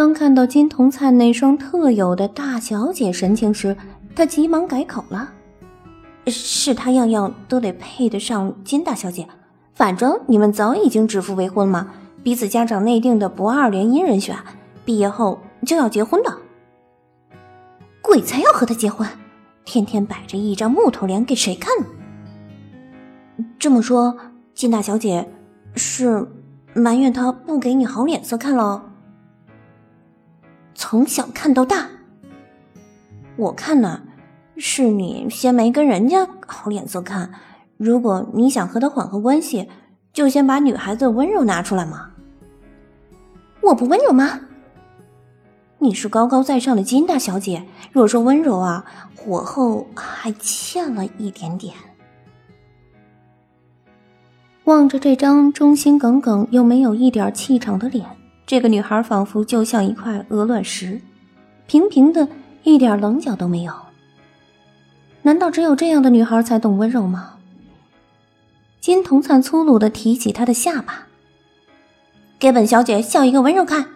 当看到金童灿那双特有的大小姐神情时，他急忙改口了：“是他样样都得配得上金大小姐，反正你们早已经指腹为婚嘛，彼此家长内定的不二联姻人选，毕业后就要结婚的。鬼才要和他结婚，天天摆着一张木头脸给谁看？这么说，金大小姐是埋怨他不给你好脸色看了？”从小看到大，我看呢，是你先没跟人家好脸色看。如果你想和他缓和关系，就先把女孩子的温柔拿出来嘛。我不温柔吗？你是高高在上的金大小姐，若说温柔啊，火候还欠了一点点。望着这张忠心耿耿又没有一点气场的脸。这个女孩仿佛就像一块鹅卵石，平平的，一点棱角都没有。难道只有这样的女孩才懂温柔吗？金童灿粗鲁的提起她的下巴，给本小姐笑一个温柔看。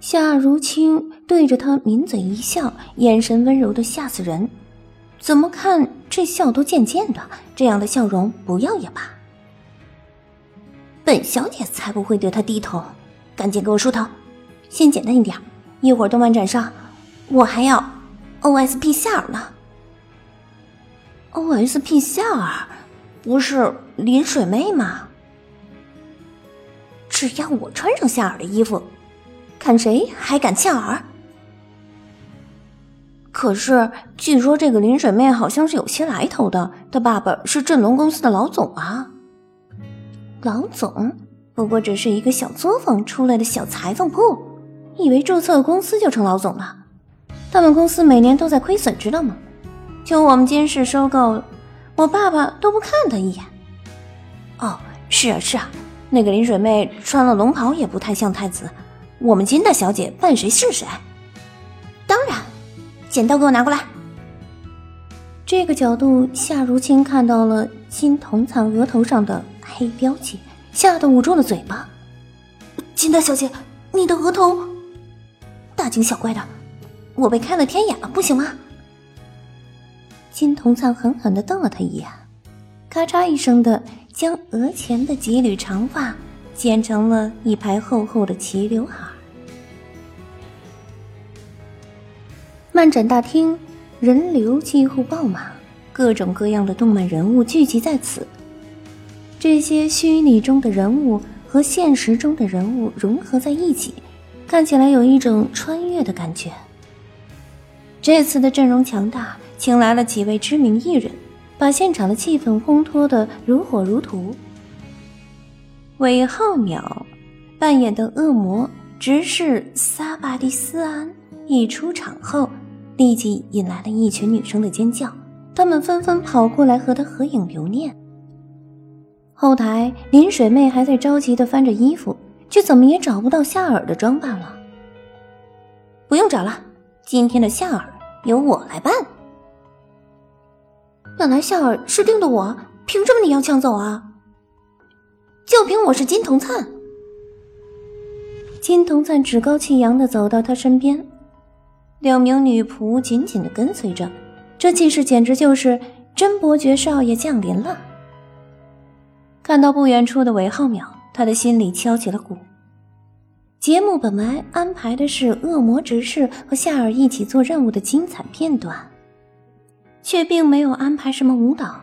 夏如清对着他抿嘴一笑，眼神温柔的吓死人。怎么看这笑都贱贱的，这样的笑容不要也罢。本小姐才不会对他低头，赶紧给我梳头，先简单一点，一会儿动漫展上我还要 O S P 夏尔呢。O S P 夏尔不是林水妹吗？只要我穿上夏尔的衣服，看谁还敢呛儿。可是据说这个林水妹好像是有些来头的，她爸爸是振龙公司的老总啊。老总不过只是一个小作坊出来的小裁缝铺，以为注册公司就成老总了？他们公司每年都在亏损，知道吗？就我们金氏收购，我爸爸都不看他一眼。哦，是啊是啊，那个林水妹穿了龙袍也不太像太子。我们金大小姐扮谁是谁？当然，剪刀给我拿过来。这个角度，夏如清看到了金童灿额头上的。黑标记，吓得捂住了嘴巴。金大小姐，你的额头大惊小怪的，我被开了天眼了，不行吗？金童灿狠狠的瞪了他一眼，咔嚓一声的将额前的几缕长发剪成了一排厚厚的齐刘海。漫展大厅人流几乎爆满，各种各样的动漫人物聚集在此。这些虚拟中的人物和现实中的人物融合在一起，看起来有一种穿越的感觉。这次的阵容强大，请来了几位知名艺人，把现场的气氛烘托得如火如荼。韦浩淼扮演的恶魔执事萨巴蒂斯安一出场后，立即引来了一群女生的尖叫，她们纷纷跑过来和他合影留念。后台林水妹还在着急的翻着衣服，却怎么也找不到夏尔的装扮了。不用找了，今天的夏尔由我来办。本来夏尔是定的我，凭什么你要抢走啊？就凭我是金童灿。金童灿趾高气扬的走到他身边，两名女仆紧紧的跟随着，这气势简直就是真伯爵少爷降临了。看到不远处的韦浩淼，他的心里敲起了鼓。节目本来安排的是恶魔执事和夏尔一起做任务的精彩片段，却并没有安排什么舞蹈。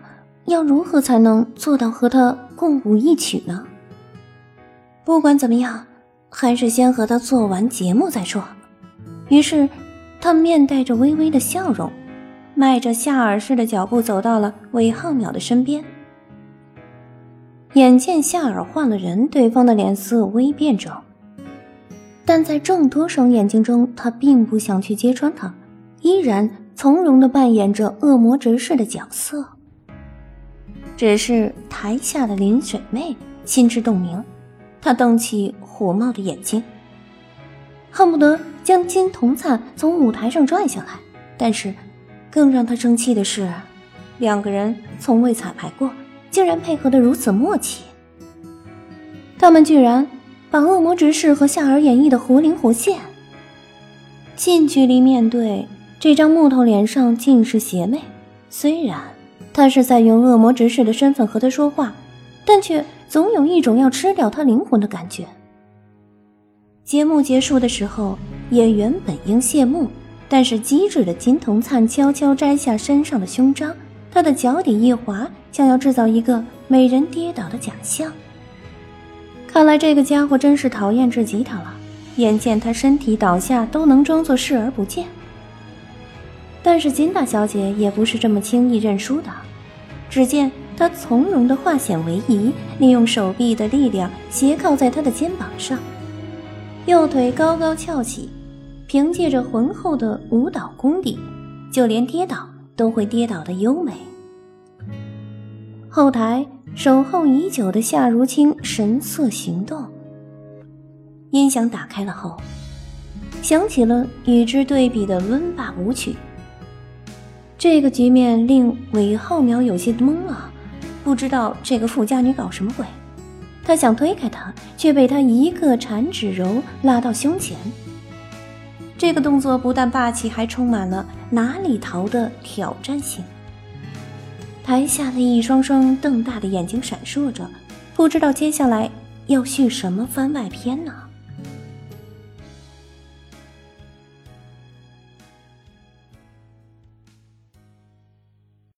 要如何才能做到和他共舞一曲呢？不管怎么样，还是先和他做完节目再说。于是，他面带着微微的笑容，迈着夏尔式的脚步走到了韦浩淼的身边。眼见夏尔换了人，对方的脸色微变着，但在众多双眼睛中，他并不想去揭穿他，依然从容的扮演着恶魔执事的角色。只是台下的林水妹心知肚明，她瞪起火冒的眼睛，恨不得将金童灿从舞台上拽下来。但是，更让她生气的是，两个人从未彩排过。竟然配合的如此默契，他们居然把恶魔执事和夏尔演绎的活灵活现。近距离面对这张木头脸上尽是邪魅，虽然他是在用恶魔执事的身份和他说话，但却总有一种要吃掉他灵魂的感觉。节目结束的时候，演员本应谢幕，但是机智的金童灿悄悄摘下身上的胸章，他的脚底一滑，想要制造一个美人跌倒的假象。看来这个家伙真是讨厌至极他了。眼见他身体倒下，都能装作视而不见。但是金大小姐也不是这么轻易认输的。只见她从容的化险为夷，利用手臂的力量斜靠在他的肩膀上，右腿高高翘起，凭借着浑厚的舞蹈功底，就连跌倒都会跌倒的优美。后台守候已久的夏如清神色行动。音响打开了后，响起了与之对比的温霸舞曲。这个局面令韦浩苗有些懵了，不知道这个富家女搞什么鬼。他想推开她，却被她一个缠指柔拉到胸前。这个动作不但霸气，还充满了哪里逃的挑战性。台下的一双双瞪大的眼睛闪烁着，不知道接下来要续什么番外篇呢？